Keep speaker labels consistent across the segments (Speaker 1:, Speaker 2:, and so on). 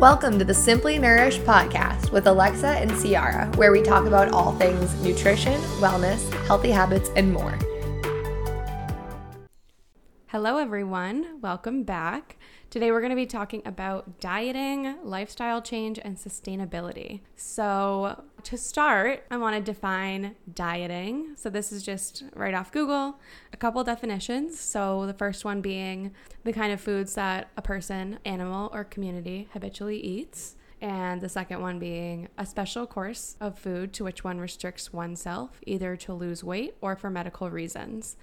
Speaker 1: Welcome to the Simply Nourished podcast with Alexa and Ciara, where we talk about all things nutrition, wellness, healthy habits, and more.
Speaker 2: Hello, everyone. Welcome back. Today, we're going to be talking about dieting, lifestyle change, and sustainability. So, to start, I want to define dieting. So, this is just right off Google, a couple definitions. So, the first one being the kind of foods that a person, animal, or community habitually eats. And the second one being a special course of food to which one restricts oneself, either to lose weight or for medical reasons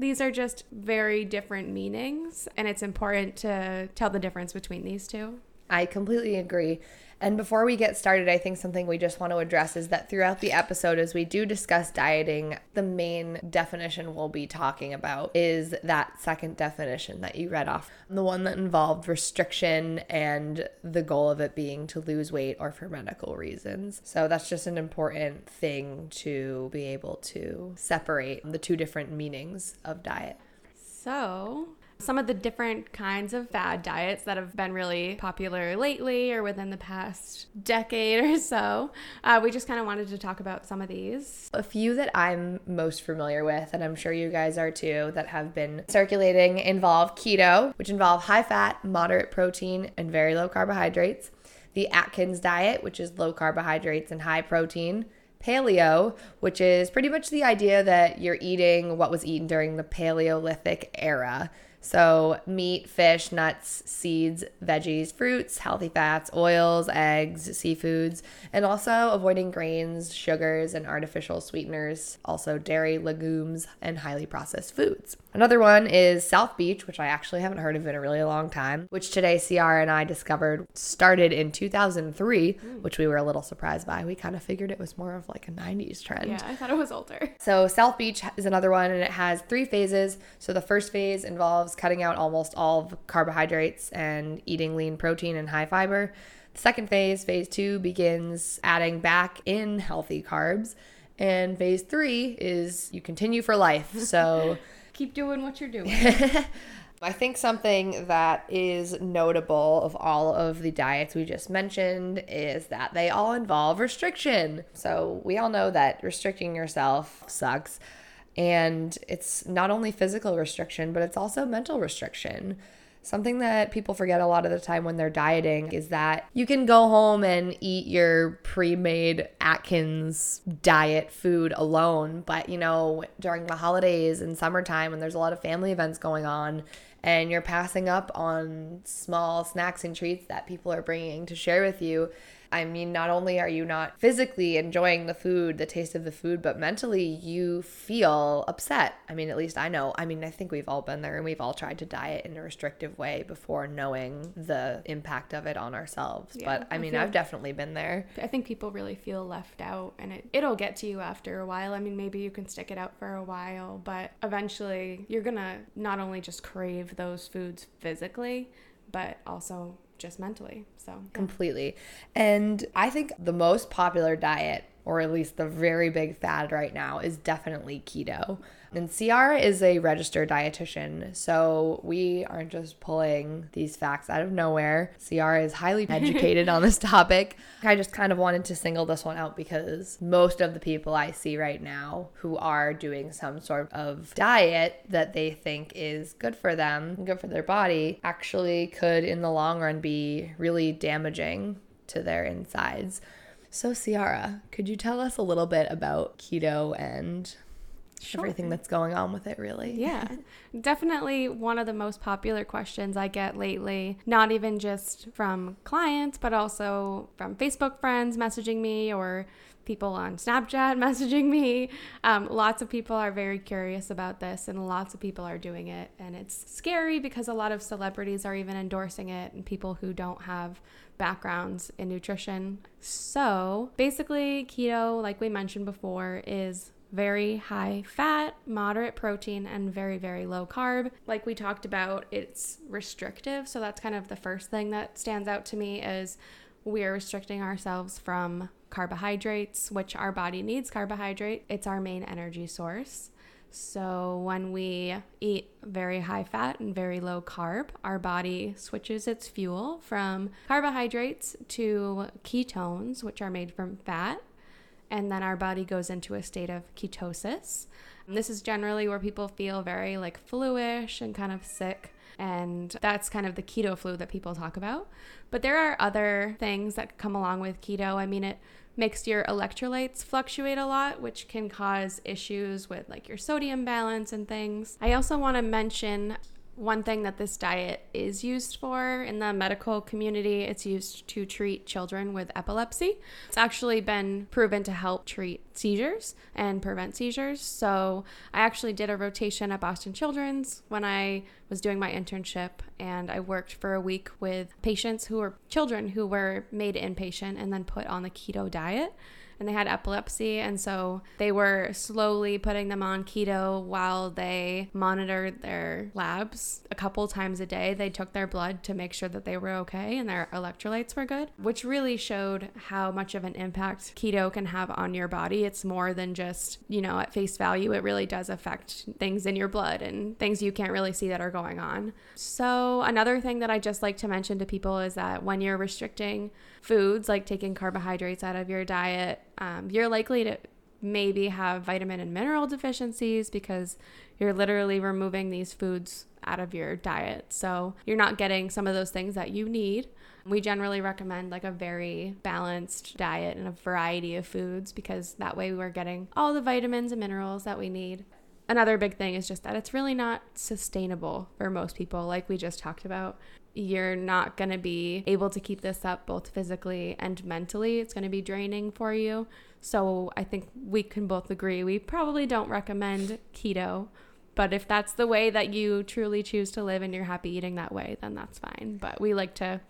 Speaker 2: these are just very different meanings, and it's important to tell the difference between these two.
Speaker 1: I completely agree. And before we get started, I think something we just want to address is that throughout the episode, as we do discuss dieting, the main definition we'll be talking about is that second definition that you read off, the one that involved restriction and the goal of it being to lose weight or for medical reasons. So that's just an important thing to be able to separate the two different meanings of diet.
Speaker 2: So, some of the different kinds of fad diets that have been really popular lately or within the past decade or so. Uh, we just kind of wanted to talk about some of these.
Speaker 1: A few that I'm most familiar with, and I'm sure you guys are too, that have been circulating involve keto, which involve high fat, moderate protein, and very low carbohydrates. The Atkins diet, which is low carbohydrates and high protein paleo, which is pretty much the idea that you're eating what was eaten during the Paleolithic era. So, meat, fish, nuts, seeds, veggies, fruits, healthy fats, oils, eggs, seafoods, and also avoiding grains, sugars, and artificial sweeteners, also dairy, legumes, and highly processed foods. Another one is South Beach, which I actually haven't heard of in a really long time, which today Ciara and I discovered started in 2003, mm. which we were a little surprised by. We kind of figured it was more of like a 90s trend.
Speaker 2: Yeah, I thought it was older.
Speaker 1: So, South Beach is another one, and it has three phases. So, the first phase involves involves cutting out almost all of carbohydrates and eating lean protein and high fiber. The second phase, phase two, begins adding back in healthy carbs. And phase three is you continue for life. So
Speaker 2: keep doing what you're doing.
Speaker 1: I think something that is notable of all of the diets we just mentioned is that they all involve restriction. So we all know that restricting yourself sucks. And it's not only physical restriction, but it's also mental restriction. Something that people forget a lot of the time when they're dieting is that you can go home and eat your pre made Atkins diet food alone. But, you know, during the holidays and summertime, when there's a lot of family events going on, and you're passing up on small snacks and treats that people are bringing to share with you, I mean, not only are you not physically enjoying the food, the taste of the food, but mentally you feel upset. I mean, at least I know. I mean, I think we've all been there and we've all tried to diet in a restrictive way before knowing the impact of it on ourselves. Yeah, but I mean, I I've definitely been there.
Speaker 2: I think people really feel left out and it, it'll get to you after a while. I mean, maybe you can stick it out for a while, but eventually you're going to not only just crave those foods physically, but also just mentally. So, yeah.
Speaker 1: completely. And I think the most popular diet, or at least the very big fad right now, is definitely keto. And Ciara is a registered dietitian, so we aren't just pulling these facts out of nowhere. Ciara is highly educated on this topic. I just kind of wanted to single this one out because most of the people I see right now who are doing some sort of diet that they think is good for them, good for their body, actually could in the long run be really damaging to their insides. So, Ciara, could you tell us a little bit about keto and sure. everything that's going on with it, really.
Speaker 2: Yeah. Definitely one of the most popular questions I get lately, not even just from clients, but also from Facebook friends messaging me or people on Snapchat messaging me. Um, lots of people are very curious about this, and lots of people are doing it. And it's scary because a lot of celebrities are even endorsing it, and people who don't have backgrounds in nutrition. So basically, keto, like we mentioned before, is very high fat, moderate protein, and very, very low carb. Like we talked about, it's restrictive. So that's kind of the first thing that stands out to me is we're restricting ourselves from carbohydrates, which our body needs carbohydrate. It's our main energy source. So, when we eat very high fat and very low carb, our body switches its fuel from carbohydrates to ketones, which are made from fat. And then our body goes into a state of ketosis. And this is generally where people feel very like fluish and kind of sick. And that's kind of the keto flu that people talk about. But there are other things that come along with keto. I mean, it makes your electrolytes fluctuate a lot, which can cause issues with like your sodium balance and things. I also want to mention one thing that this diet is used for in the medical community, it's used to treat children with epilepsy. It's actually been proven to help treat seizures and prevent seizures. So, I actually did a rotation at Boston Children's when I was doing my internship, and I worked for a week with patients who were children who were made inpatient and then put on the keto diet and they had epilepsy. And so they were slowly putting them on keto while they monitored their labs a couple times a day. They took their blood to make sure that they were okay and their electrolytes were good, which really showed how much of an impact keto can have on your body. It's more than just, you know, at face value, it really does affect things in your blood and things you can't really see that are going on. So, another thing that I just like to mention to people is that when you're restricting foods, like taking carbohydrates out of your diet, um, you're likely to maybe have vitamin and mineral deficiencies because you're literally removing these foods out of your diet. So you're not getting some of those things that you need. We generally recommend like a very balanced diet and a variety of foods because that way we're getting all the vitamins and minerals that we need. Another big thing is just that it's really not sustainable for most people, like we just talked about you're not going to be able to keep this up both physically and mentally. It's going to be draining for you. So I think we can both agree we probably don't recommend keto. But if that's the way that you truly choose to live and you're happy eating that way, then that's fine. But we like to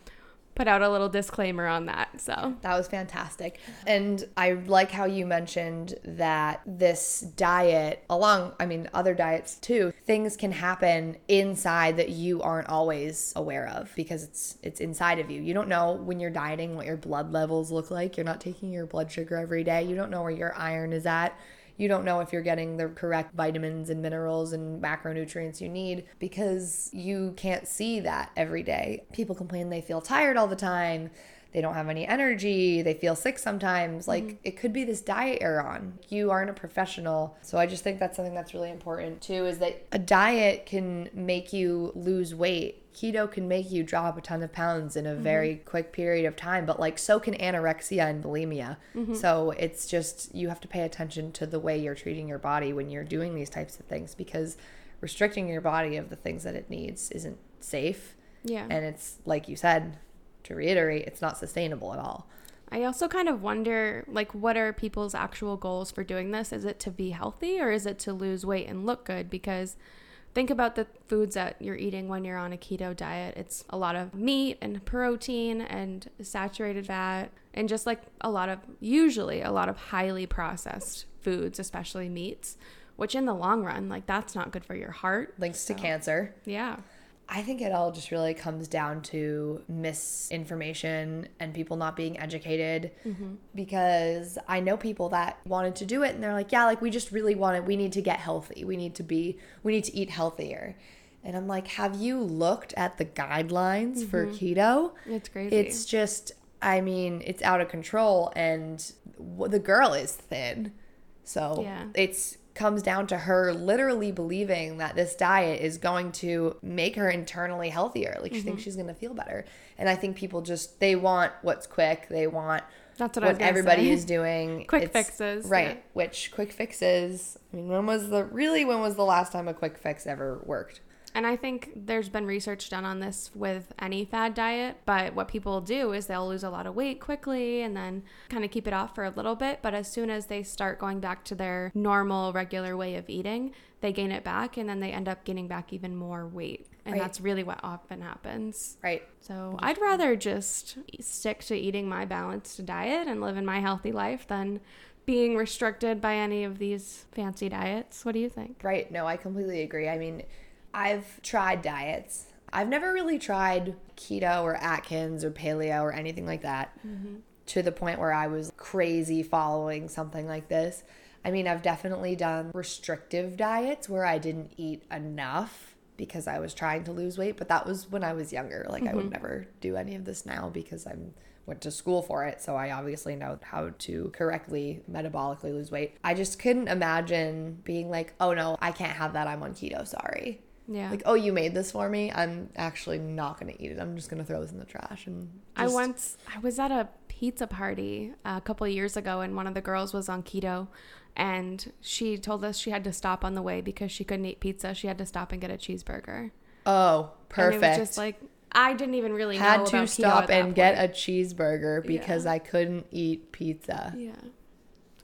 Speaker 2: put out a little disclaimer on that. So
Speaker 1: that was fantastic. And I like how you mentioned that this diet, along, I mean, other diets too, things can happen inside that you aren't always aware of because it's it's inside of you. You don't know when you're dieting what your blood levels look like. You're not taking your blood sugar every day. You don't know where your iron is at you don't know if you're getting the correct vitamins and minerals and macronutrients you need because you can't see that every day. People complain they feel tired all the time. They don't have any energy. They feel sick sometimes. Like mm-hmm. it could be this diet you're on. You aren't a professional. So I just think that's something that's really important too is that a diet can make you lose weight keto can make you drop a ton of pounds in a mm-hmm. very quick period of time, but like so can anorexia and bulimia. Mm-hmm. So it's just you have to pay attention to the way you're treating your body when you're doing these types of things because restricting your body of the things that it needs isn't safe.
Speaker 2: Yeah.
Speaker 1: And it's like you said, to reiterate, it's not sustainable at all.
Speaker 2: I also kind of wonder like what are people's actual goals for doing this? Is it to be healthy or is it to lose weight and look good because think about the foods that you're eating when you're on a keto diet. It's a lot of meat and protein and saturated fat, and just like a lot of, usually, a lot of highly processed foods, especially meats, which in the long run, like that's not good for your heart.
Speaker 1: Links so. to cancer.
Speaker 2: Yeah.
Speaker 1: I think it all just really comes down to misinformation and people not being educated mm-hmm. because I know people that wanted to do it and they're like, yeah, like we just really want it. We need to get healthy. We need to be, we need to eat healthier. And I'm like, have you looked at the guidelines mm-hmm. for keto?
Speaker 2: It's crazy.
Speaker 1: It's just, I mean, it's out of control and the girl is thin. So yeah. it's comes down to her literally believing that this diet is going to make her internally healthier. Like she mm-hmm. thinks she's going to feel better. And I think people just they want what's quick. They want
Speaker 2: that's what, what
Speaker 1: everybody
Speaker 2: say.
Speaker 1: is doing.
Speaker 2: quick it's, fixes.
Speaker 1: Right. Yeah. Which quick fixes. I mean, when was the really when was the last time a quick fix ever worked?
Speaker 2: And I think there's been research done on this with any fad diet, but what people do is they'll lose a lot of weight quickly and then kind of keep it off for a little bit. But as soon as they start going back to their normal, regular way of eating, they gain it back and then they end up gaining back even more weight. And right. that's really what often happens.
Speaker 1: Right.
Speaker 2: So I'd rather just stick to eating my balanced diet and living my healthy life than being restricted by any of these fancy diets. What do you think?
Speaker 1: Right. No, I completely agree. I mean, I've tried diets. I've never really tried keto or Atkins or paleo or anything like that mm-hmm. to the point where I was crazy following something like this. I mean, I've definitely done restrictive diets where I didn't eat enough because I was trying to lose weight, but that was when I was younger. Like I would never do any of this now because I'm went to school for it, so I obviously know how to correctly metabolically lose weight. I just couldn't imagine being like, "Oh no, I can't have that. I'm on keto. Sorry."
Speaker 2: Yeah.
Speaker 1: Like, "Oh, you made this for me. I'm actually not going to eat it. I'm just going to throw this in the trash." And
Speaker 2: I once I was at a pizza party uh, a couple of years ago and one of the girls was on keto and she told us she had to stop on the way because she couldn't eat pizza. She had to stop and get a cheeseburger.
Speaker 1: Oh, perfect.
Speaker 2: And it was just like I didn't even really know
Speaker 1: had
Speaker 2: about
Speaker 1: to
Speaker 2: keto
Speaker 1: stop and get a cheeseburger because I couldn't eat pizza.
Speaker 2: Yeah.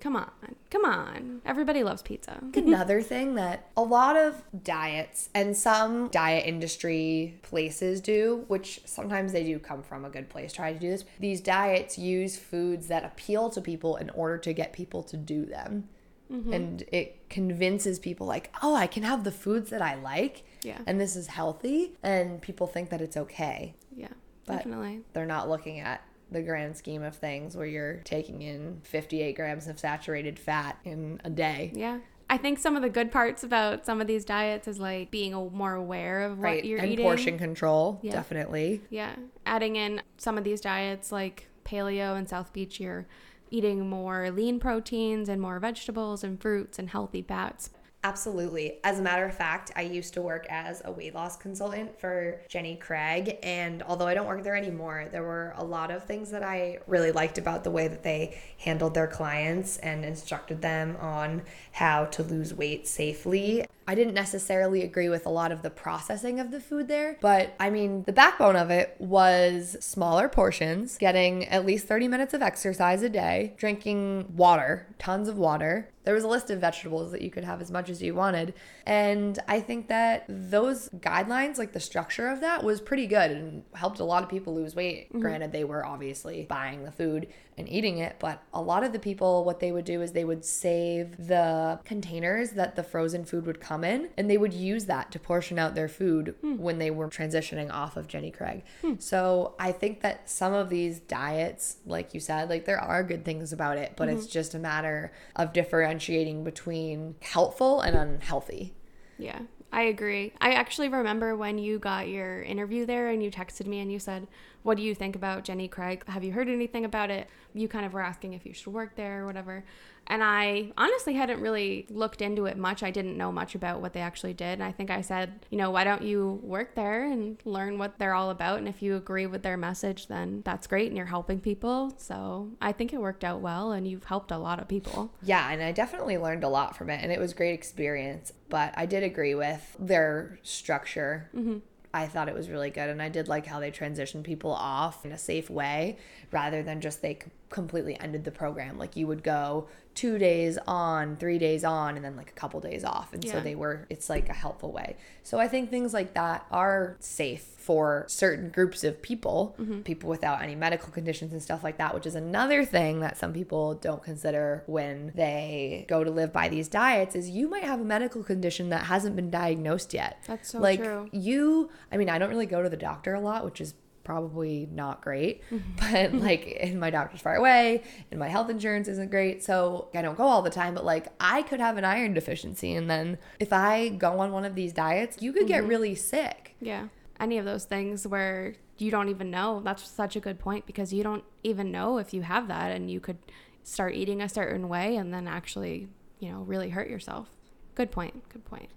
Speaker 2: Come on. Come on. Everybody loves pizza.
Speaker 1: Another thing that a lot of diets and some diet industry places do, which sometimes they do come from a good place, try to do this. These diets use foods that appeal to people in order to get people to do them.
Speaker 2: Mm-hmm.
Speaker 1: And it convinces people, like, oh, I can have the foods that I like,
Speaker 2: Yeah.
Speaker 1: and this is healthy, and people think that it's okay.
Speaker 2: Yeah.
Speaker 1: But-
Speaker 2: Definitely.
Speaker 1: they're not looking at the grand scheme of things where you're taking in 58 grams of saturated fat in a day.
Speaker 2: Yeah. I think some of the good parts about some of these diets is like being a- more aware of what you're
Speaker 1: and
Speaker 2: eating.
Speaker 1: And portion control,
Speaker 2: Yeah.
Speaker 1: definitely.
Speaker 2: Yeah. Adding in some of these diets like paleo and South Beach, you're eating more lean proteins and more vegetables and fruits and healthy fats.
Speaker 1: Absolutely. As a matter of fact, I used to work as a weight loss consultant for Jenny Craig. And although I don't work there anymore, there were a lot of things that I really liked about the way that they handled their clients and instructed them on how to lose weight safely. I didn't necessarily agree with a lot of the processing of the food there, but I mean, the backbone of it was smaller portions, getting at least 30 minutes of exercise a day, drinking water, tons of water. There was a list of vegetables that you could have as much as you wanted. And I think that those guidelines, like the structure of that, was pretty good and helped a lot of people lose weight. Mm-hmm. Granted, they were obviously buying the food and eating it, but a lot of the people, what they would do is they would save the containers that the frozen food would come in and they would use that to portion out their food hmm. when they were transitioning off of Jenny Craig. Hmm. So I think that some of these diets, like you said, like there are good things about it, but it's mm-hmm. just a matter of differentiating between helpful and unhealthy.
Speaker 2: Yeah, I agree. I actually remember when you got your interview there and you texted me and you said, What do you think about Jenny Craig? Have you heard anything about it? You kind of were asking if you should work there or whatever. And I honestly hadn't really looked into it much. I didn't know much about what they actually did. And I think I said, you know, why don't you work there and learn what they're all about? And if you agree with their message, then that's great and you're helping people. So I think it worked out well and you've helped a lot of people.
Speaker 1: Yeah, and I definitely learned a lot from it, and it was a great experience. But I did agree with their structure. Mm-hmm. I thought it was really good, and I did like how they transitioned people off in a safe way rather than just they completely ended the program. Like you would go two days on, three days on, and then like a couple days off. And so they were, it's like a helpful way. So I think things like that are safe for certain groups of people, mm-hmm. people without any medical conditions and stuff like that, which is another thing that some people don't consider when they go to live by these diets is you might have a medical condition that hasn't been diagnosed yet.
Speaker 2: That's so
Speaker 1: like
Speaker 2: true.
Speaker 1: you, I mean, I don't really go to the doctor a lot, which is probably not great, mm-hmm. but like, and my doctor's far away and my health insurance isn't great. So I don't go all the time, but like, I could have an iron deficiency. And then if I go on one of these diets, you could get mm-hmm. really sick.
Speaker 2: Yeah. Any of those things where you don't even know. That's such a good point because you don't even know if you have that and you could start eating a certain way and then actually, you know, really hurt yourself. Good point. Good point.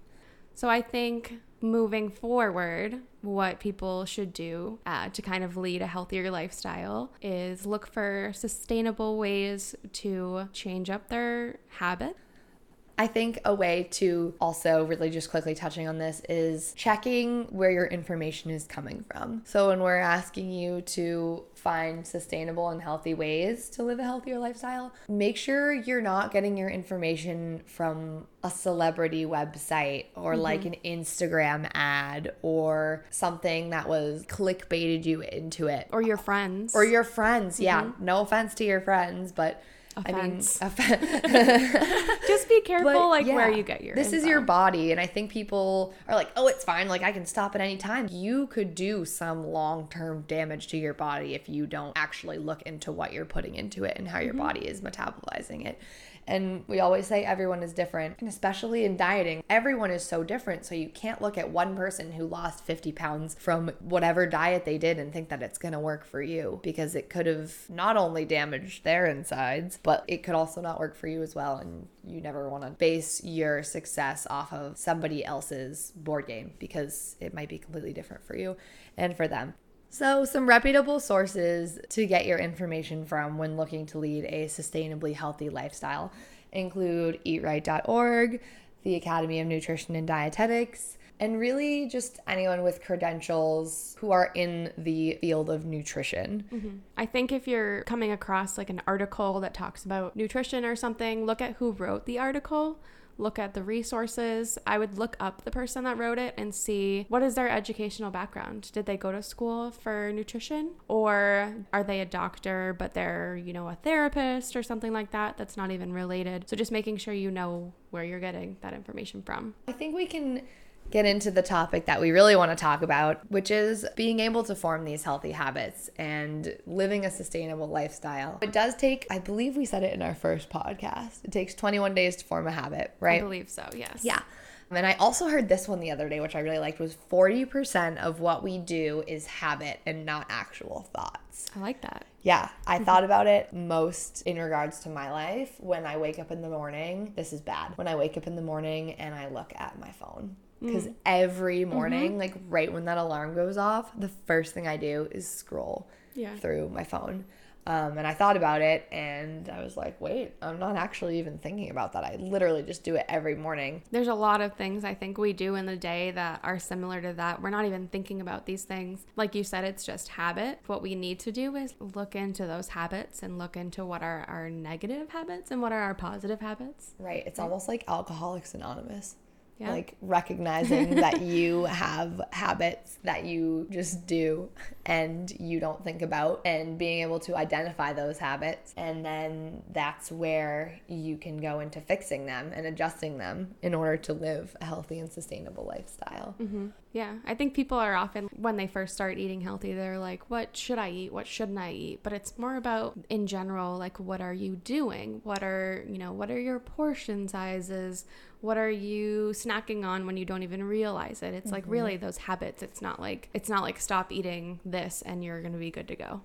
Speaker 2: So I think moving forward, what people should do uh, to kind of lead a healthier lifestyle is look for sustainable ways to change up their habit.
Speaker 1: I think a way to also really just quickly touching on this is checking where your information is coming from. So when we're asking you to find sustainable and healthy ways to live a healthier lifestyle, make sure you're not getting your information from a celebrity website or mm-hmm. like an Instagram ad or something that was clickbaited you into it.
Speaker 2: Or your friends.
Speaker 1: Or your friends, yeah. Mm-hmm. No offense to your friends, but
Speaker 2: Offense.
Speaker 1: I mean,
Speaker 2: be careful
Speaker 1: but,
Speaker 2: like where you get your
Speaker 1: This is your body, and I think people are like, "Oh, it's fine. Like I can stop at any time." You could do some long-term damage to your body if you don't actually look into what you're putting into it and how your
Speaker 2: Mm-hmm.
Speaker 1: body is metabolizing it. And we always say everyone is different, and especially in dieting, everyone is so different. So you can't look at one person who lost 50 pounds from whatever diet they did and think that it's going to work for you because it could have not only damaged their insides, but it could also not work for you as well. And you never want to base your success off of somebody else's board game because it might be completely different for you and for them. So, some reputable sources to get your information from when looking to lead a sustainably healthy lifestyle include eatright.org, the Academy of Nutrition and Dietetics, and really just anyone with credentials who are in the field of nutrition.
Speaker 2: Mm-hmm. I think if you're coming across like an article that talks about nutrition or something, look at who wrote the article look at the resources. I would look up the person that wrote it and see what is their educational background. Did they go to school for nutrition or are they a doctor but they're, you know, a therapist or something like that that's not even related. So just making sure you know where you're getting that information from.
Speaker 1: I think we can get into the topic that we really want to talk about, which is being able to form these healthy habits and living a sustainable lifestyle. It does take, I believe we said it in our first podcast, it takes 21 days to form a habit, right?
Speaker 2: I believe so, yes.
Speaker 1: Yeah. And I also heard this one the other day, which I really liked, was 40% of what we do is habit and not actual thoughts.
Speaker 2: I like that.
Speaker 1: Yeah, I mm-hmm. thought about it most in regards to my life. When I wake up in the morning, this is bad. When I wake up in the morning and I look at my phone because mm. every morning, mm-hmm. like right when that alarm goes off, the first thing I do is scroll yeah. through my phone. Um, and I thought about it and I was like, wait, I'm not actually even thinking about that. I literally just do it every morning.
Speaker 2: There's a lot of things I think we do in the day that are similar to that. We're not even thinking about these things. Like you said, it's just habit. What we need to do is look into those habits and look into what are our negative habits and what are our positive habits.
Speaker 1: Right. It's almost like Alcoholics Anonymous. Yeah. Like recognizing that you have habits that you just do and you don't think about, and being able to identify those habits. And then that's where you can go into fixing them and adjusting them in order to live a healthy and sustainable lifestyle.
Speaker 2: Mm-hmm. Yeah, I think people are often, when they first start eating healthy, they're like, what should I eat? What shouldn't I eat? But it's more about, in general, like, what are you doing? What are, you know, what are your portion sizes? What are you snacking on when you don't even realize it? It's mm-hmm. like really those habits. It's not like, it's not like stop eating this and you're going to be good to go.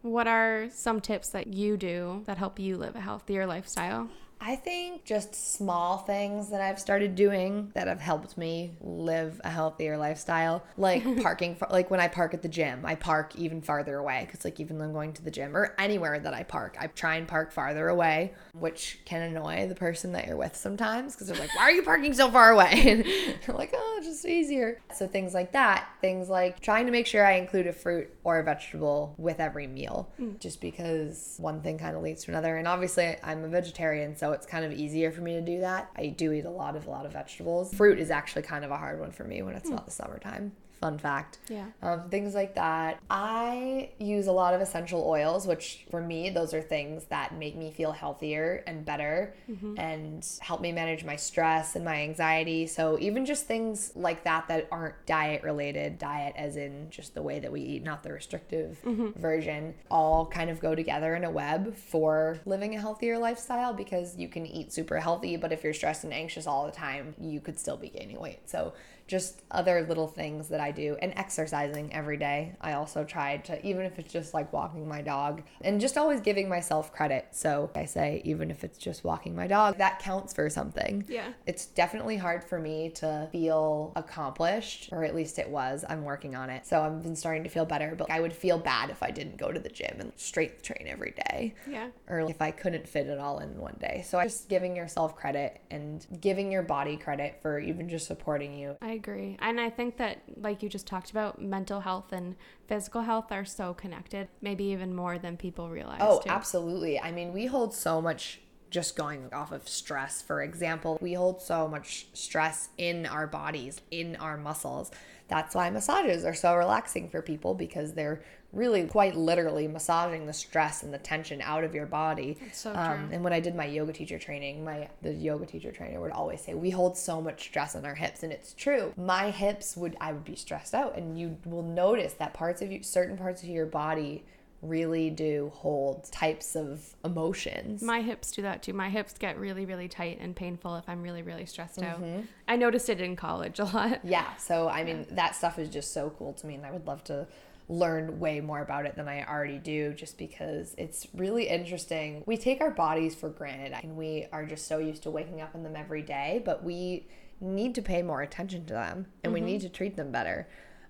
Speaker 2: What are some tips that you do that help you live a healthier lifestyle?
Speaker 1: I think just small things that I've started doing that have helped me live a healthier lifestyle, like parking, for, like when I park at the gym, I park even farther away because, like, even when I'm going to the gym or anywhere that I park, I try and park farther away, which can annoy the person that you're with sometimes because they're like, "Why are you parking so far away?" And you're like, "Oh, just easier." So things like that, things like trying to make sure I include a fruit or a vegetable with every meal, mm. just because one thing kind of leads to another. And obviously, I'm a vegetarian, so it's kind of easier for me to do that. I do eat a lot of a lot of vegetables. Fruit is actually kind of a hard one for me when it's mm. not the summertime fun fact.
Speaker 2: Yeah.
Speaker 1: Um, things like that. I use a lot of essential oils, which for me, those are things that make me feel healthier and better mm-hmm. and help me manage my stress and my anxiety. So even just things like that that aren't diet related, diet as in just the way that we eat, not the restrictive mm-hmm. version, all kind of go together in a web for living a healthier lifestyle because you can eat super healthy, but if you're stressed and anxious all the time, you could still be gaining weight. So just other little things that I do and exercising every day. I also try to, even if it's just like walking my dog and just always giving myself credit. So I say, even if it's just walking my dog, that counts for something.
Speaker 2: Yeah.
Speaker 1: It's definitely hard for me to feel accomplished, or at least it was. I'm working on it. So I've been starting to feel better, but I would feel bad if I didn't go to the gym and straight train every day.
Speaker 2: Yeah.
Speaker 1: Or if I couldn't fit it all in one day. So just giving yourself credit and giving your body credit for even just supporting you.
Speaker 2: I agree. And I think that, like you just talked about, mental health and physical health are so connected, maybe even more than people realize.
Speaker 1: Oh, too. absolutely. I mean, we hold so much just going off of stress, for example, we hold so much stress in our bodies, in our muscles. That's why massages are so relaxing for people because they're really quite literally massaging the stress and the tension out of your body.
Speaker 2: So um,
Speaker 1: true. And when I did my yoga teacher training, my the yoga teacher trainer would always say, "We hold so much stress on our hips," and it's true. My hips would I would be stressed out, and you will notice that parts of you, certain parts of your body really do hold types of emotions.
Speaker 2: My hips do that too. My hips get really, really tight and painful if I'm really, really stressed out.
Speaker 1: Mm-hmm.
Speaker 2: I noticed it in college a lot.
Speaker 1: yeah, so I mean, that stuff is just so cool to me, and I would love to learn way more about it than I already do just because it's really interesting. We take our bodies for granted and we are just so used to waking up in them every day, but we need to pay more attention to them and we need to treat them better.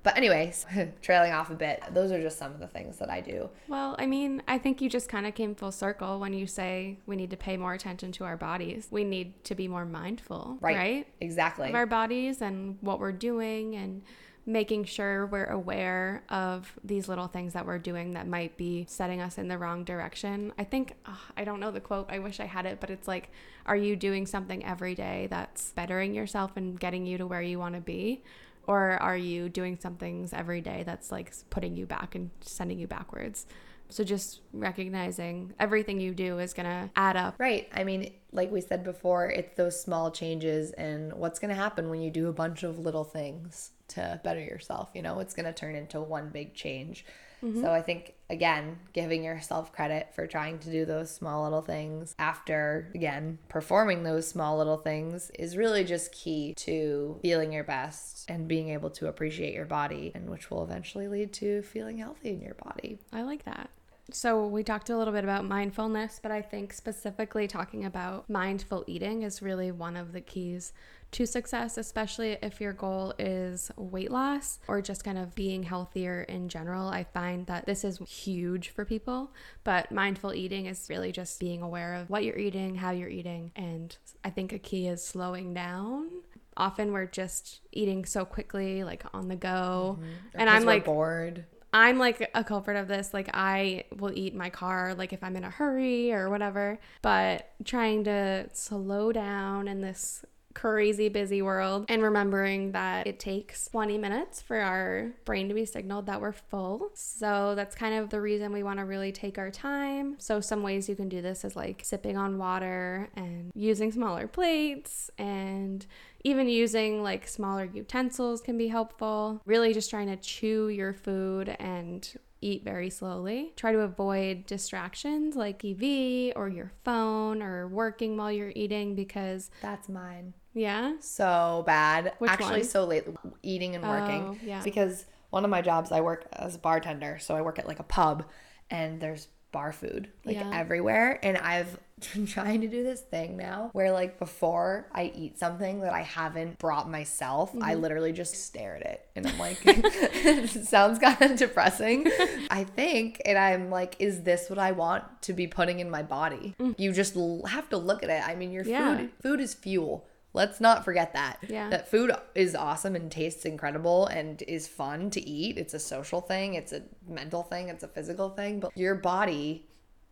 Speaker 1: But anyways, trailing off a bit, those are just some of the things that I do.
Speaker 2: Well, I mean, I think you just kind of came full circle when you say we need to pay more attention to our bodies. We need to be more mindful,
Speaker 1: Right.
Speaker 2: right?
Speaker 1: Exactly.
Speaker 2: Of our bodies and what we're doing and making sure we're aware of these little things that we're doing that might be setting us in the wrong direction. I think, ugh, I don't know the quote, I wish I had it, but it's like, are you doing something every day that's bettering yourself and getting you to where you want to be? Or are you doing some things every day that's like putting you back and sending you backwards? So just recognizing everything you do is going to add up.
Speaker 1: Right. I mean, like we said before, it's those small changes and what's going to happen when you do a bunch of little things to better yourself. You know, it's going to turn into one big change. Mm-hmm. So I think, again, giving yourself credit for trying to do those small little things after, again, performing those small little things is really just key to feeling your best and being able to appreciate your body, and which will eventually lead to feeling healthy in your body.
Speaker 2: I like that. So, we talked a little bit about mindfulness, but I think specifically talking about mindful eating is really one of the keys to success, especially if your goal is weight loss or just kind of being healthier in general. I find that this is huge for people, but mindful eating is really just being aware of what you're eating, how you're eating, and I think a key is slowing down. Often we're just eating so quickly, like on the go. And I'm like,
Speaker 1: bored.
Speaker 2: I'm like a culprit of this. Like I will eat my car like if I'm in a hurry or whatever, but trying to slow down in this crazy busy world and remembering that it takes 20 minutes for our brain to be signaled that we're full. So that's kind of the reason we want to really take our time. So some ways you can do this is like sipping on water and using smaller plates and even using like smaller utensils can be helpful. Really just trying to chew your food and eat very slowly. Try to avoid distractions like TV or your phone or working while you're eating because,
Speaker 1: That's mine.
Speaker 2: Yeah.
Speaker 1: so bad.
Speaker 2: Which
Speaker 1: Actually,
Speaker 2: one?
Speaker 1: so late eating and working.
Speaker 2: Oh, yeah.
Speaker 1: Because one of my jobs, I work as a bartender. So I work at like a pub and there's bar food like
Speaker 2: Yeah.
Speaker 1: everywhere. And I've been trying to do this thing now where like before I eat something that I haven't brought myself, I
Speaker 2: Mm-hmm.
Speaker 1: literally just stare at it. And I'm like, it sounds kind of depressing. I think. And I'm like, is this what I want to be putting in my body? You just have to look at it. I mean, your
Speaker 2: Mm. Yeah.
Speaker 1: food food is fuel. Let's not forget that.
Speaker 2: Yeah.
Speaker 1: That food is awesome and tastes incredible and is fun to eat. It's a social thing, it's a mental thing, it's a physical thing, but your body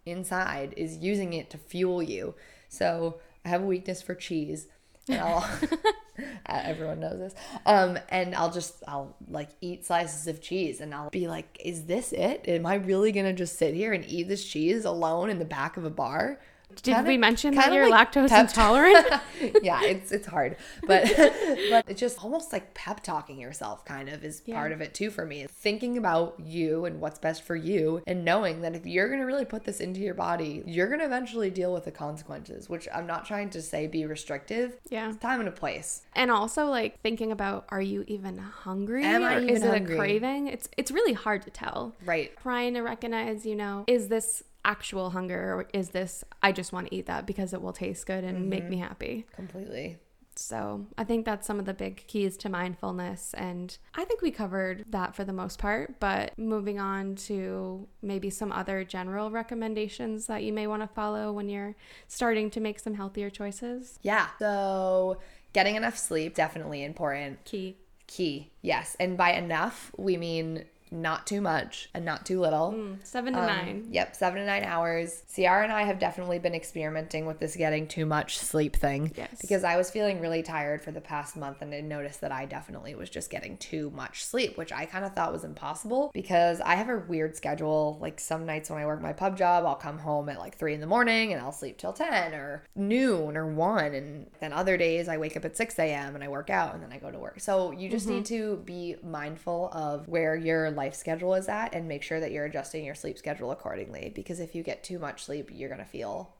Speaker 1: inside is using it to fuel you. So I have a weakness for cheese. And I'll, everyone knows this. Um, and I'll just, I'll like eat slices of cheese and I'll be like, is this it? Am I really gonna just sit here and eat this cheese alone in the back of a bar?
Speaker 2: Did
Speaker 1: Kinda-
Speaker 2: we mention that you're
Speaker 1: like
Speaker 2: lactose
Speaker 1: pep-
Speaker 2: intolerant?
Speaker 1: yeah, it's it's hard, but but it's just almost like pep talking yourself. Kind of is part of it too for me. Thinking about you and what's best for you, and knowing that if you're gonna really put this into your body, you're gonna eventually deal with the consequences. Which I'm not trying to say be restrictive.
Speaker 2: yeah.
Speaker 1: It's time and a place.
Speaker 2: And also like thinking about are you even hungry?
Speaker 1: Am I even
Speaker 2: is it a craving? It's it's really hard to tell.
Speaker 1: Right.
Speaker 2: Trying to recognize, you know, is this actual hunger or is this I just want to eat that because it will taste good and make mm-hmm. me happy?
Speaker 1: Completely.
Speaker 2: So I think that's some of the big keys to mindfulness. And I think we covered that for the most part. But moving on to maybe some other general recommendations that you may want to follow when you're starting to make some healthier choices.
Speaker 1: Yeah. So getting enough sleep definitely important.
Speaker 2: Key.
Speaker 1: Key. Yes. And by enough, we mean not too much and not too little.
Speaker 2: Mm, seven to
Speaker 1: Um,
Speaker 2: nine.
Speaker 1: Yep, seven to nine hours. Ciara and I have definitely been experimenting with this getting too much sleep thing.
Speaker 2: Yes.
Speaker 1: Because I was feeling really tired for the past month and I noticed that I definitely was just getting too much sleep, which I kind of thought was impossible because I have a weird schedule. Like some nights when I work my pub job, I'll come home at like three in the morning and I'll sleep till 10 or noon or one. And then other days I wake up at 6 a.m. and I work out and then I go to work. So you just need to be mindful of where your life schedule is at and make sure that you're adjusting your sleep schedule accordingly because if you get too much sleep, you're going to feel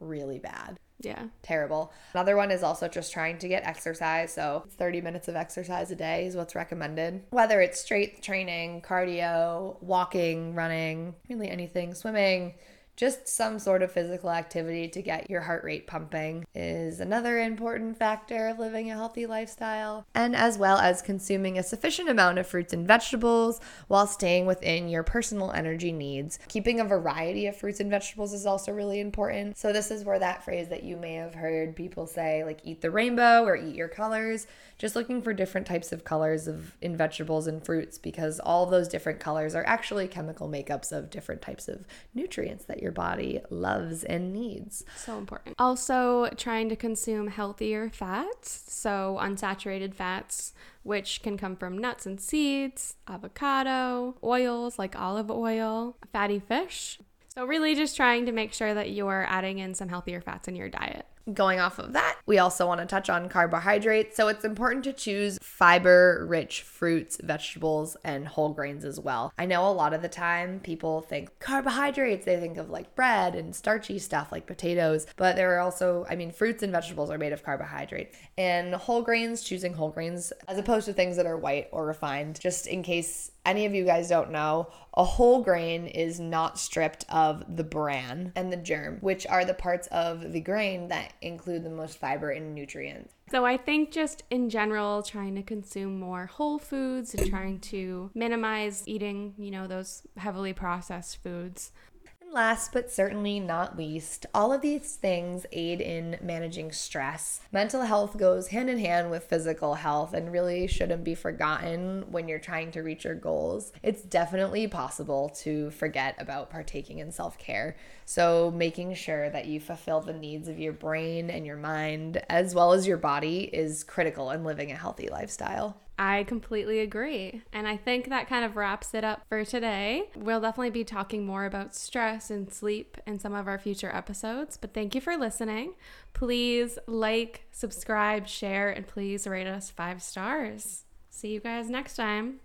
Speaker 1: really bad.
Speaker 2: Yeah.
Speaker 1: Terrible. Another one is also just trying to get exercise. So 30 minutes of exercise a day is what's recommended. Whether it's straight training, cardio, walking, running, really anything, swimming, just some sort of physical activity to get your heart rate pumping is another important factor of living a healthy lifestyle, and as well as consuming a sufficient amount of fruits and vegetables while staying within your personal energy needs. Keeping a variety of fruits and vegetables is also really important. So, this is where that phrase that you may have heard people say, like, eat the rainbow or eat your colors, just looking for different types of colors of in vegetables and fruits because all those different colors are actually chemical makeups of different types of nutrients that you're your body loves and needs.
Speaker 2: So important. Also, trying to consume healthier fats, so unsaturated fats, which can come from nuts and seeds, avocado, oils like olive oil, fatty fish. So, really, just trying to make sure that you're adding in some healthier fats in your diet
Speaker 1: going off of that, we also want to touch on carbohydrates. So it's important to choose fiber rich fruits, vegetables, and whole grains as well. I know a lot of the time people think carbohydrates, they think of like bread and starchy stuff like potatoes, but there are also, I mean, fruits and vegetables are made of carbohydrate. And whole grains, choosing whole grains as opposed to things that are white or refined, just in case any of you guys don't know, a whole grain is not stripped of the bran and the germ, which are the parts of the grain that include the most fiber and nutrients.
Speaker 2: So I think just in general, trying to consume more whole foods and trying to minimize eating, you know, those heavily processed foods
Speaker 1: last but certainly not least, all of these things aid in managing stress. Mental health goes hand in hand with physical health and really shouldn't be forgotten when you're trying to reach your goals. It's definitely possible to forget about partaking in self care. So, making sure that you fulfill the needs of your brain and your mind as well as your body is critical in living a healthy lifestyle.
Speaker 2: I completely agree. And I think that kind of wraps it up for today. We'll definitely be talking more about stress and sleep in some of our future episodes. But thank you for listening. Please like, subscribe, share, and please rate us five stars. See you guys next time.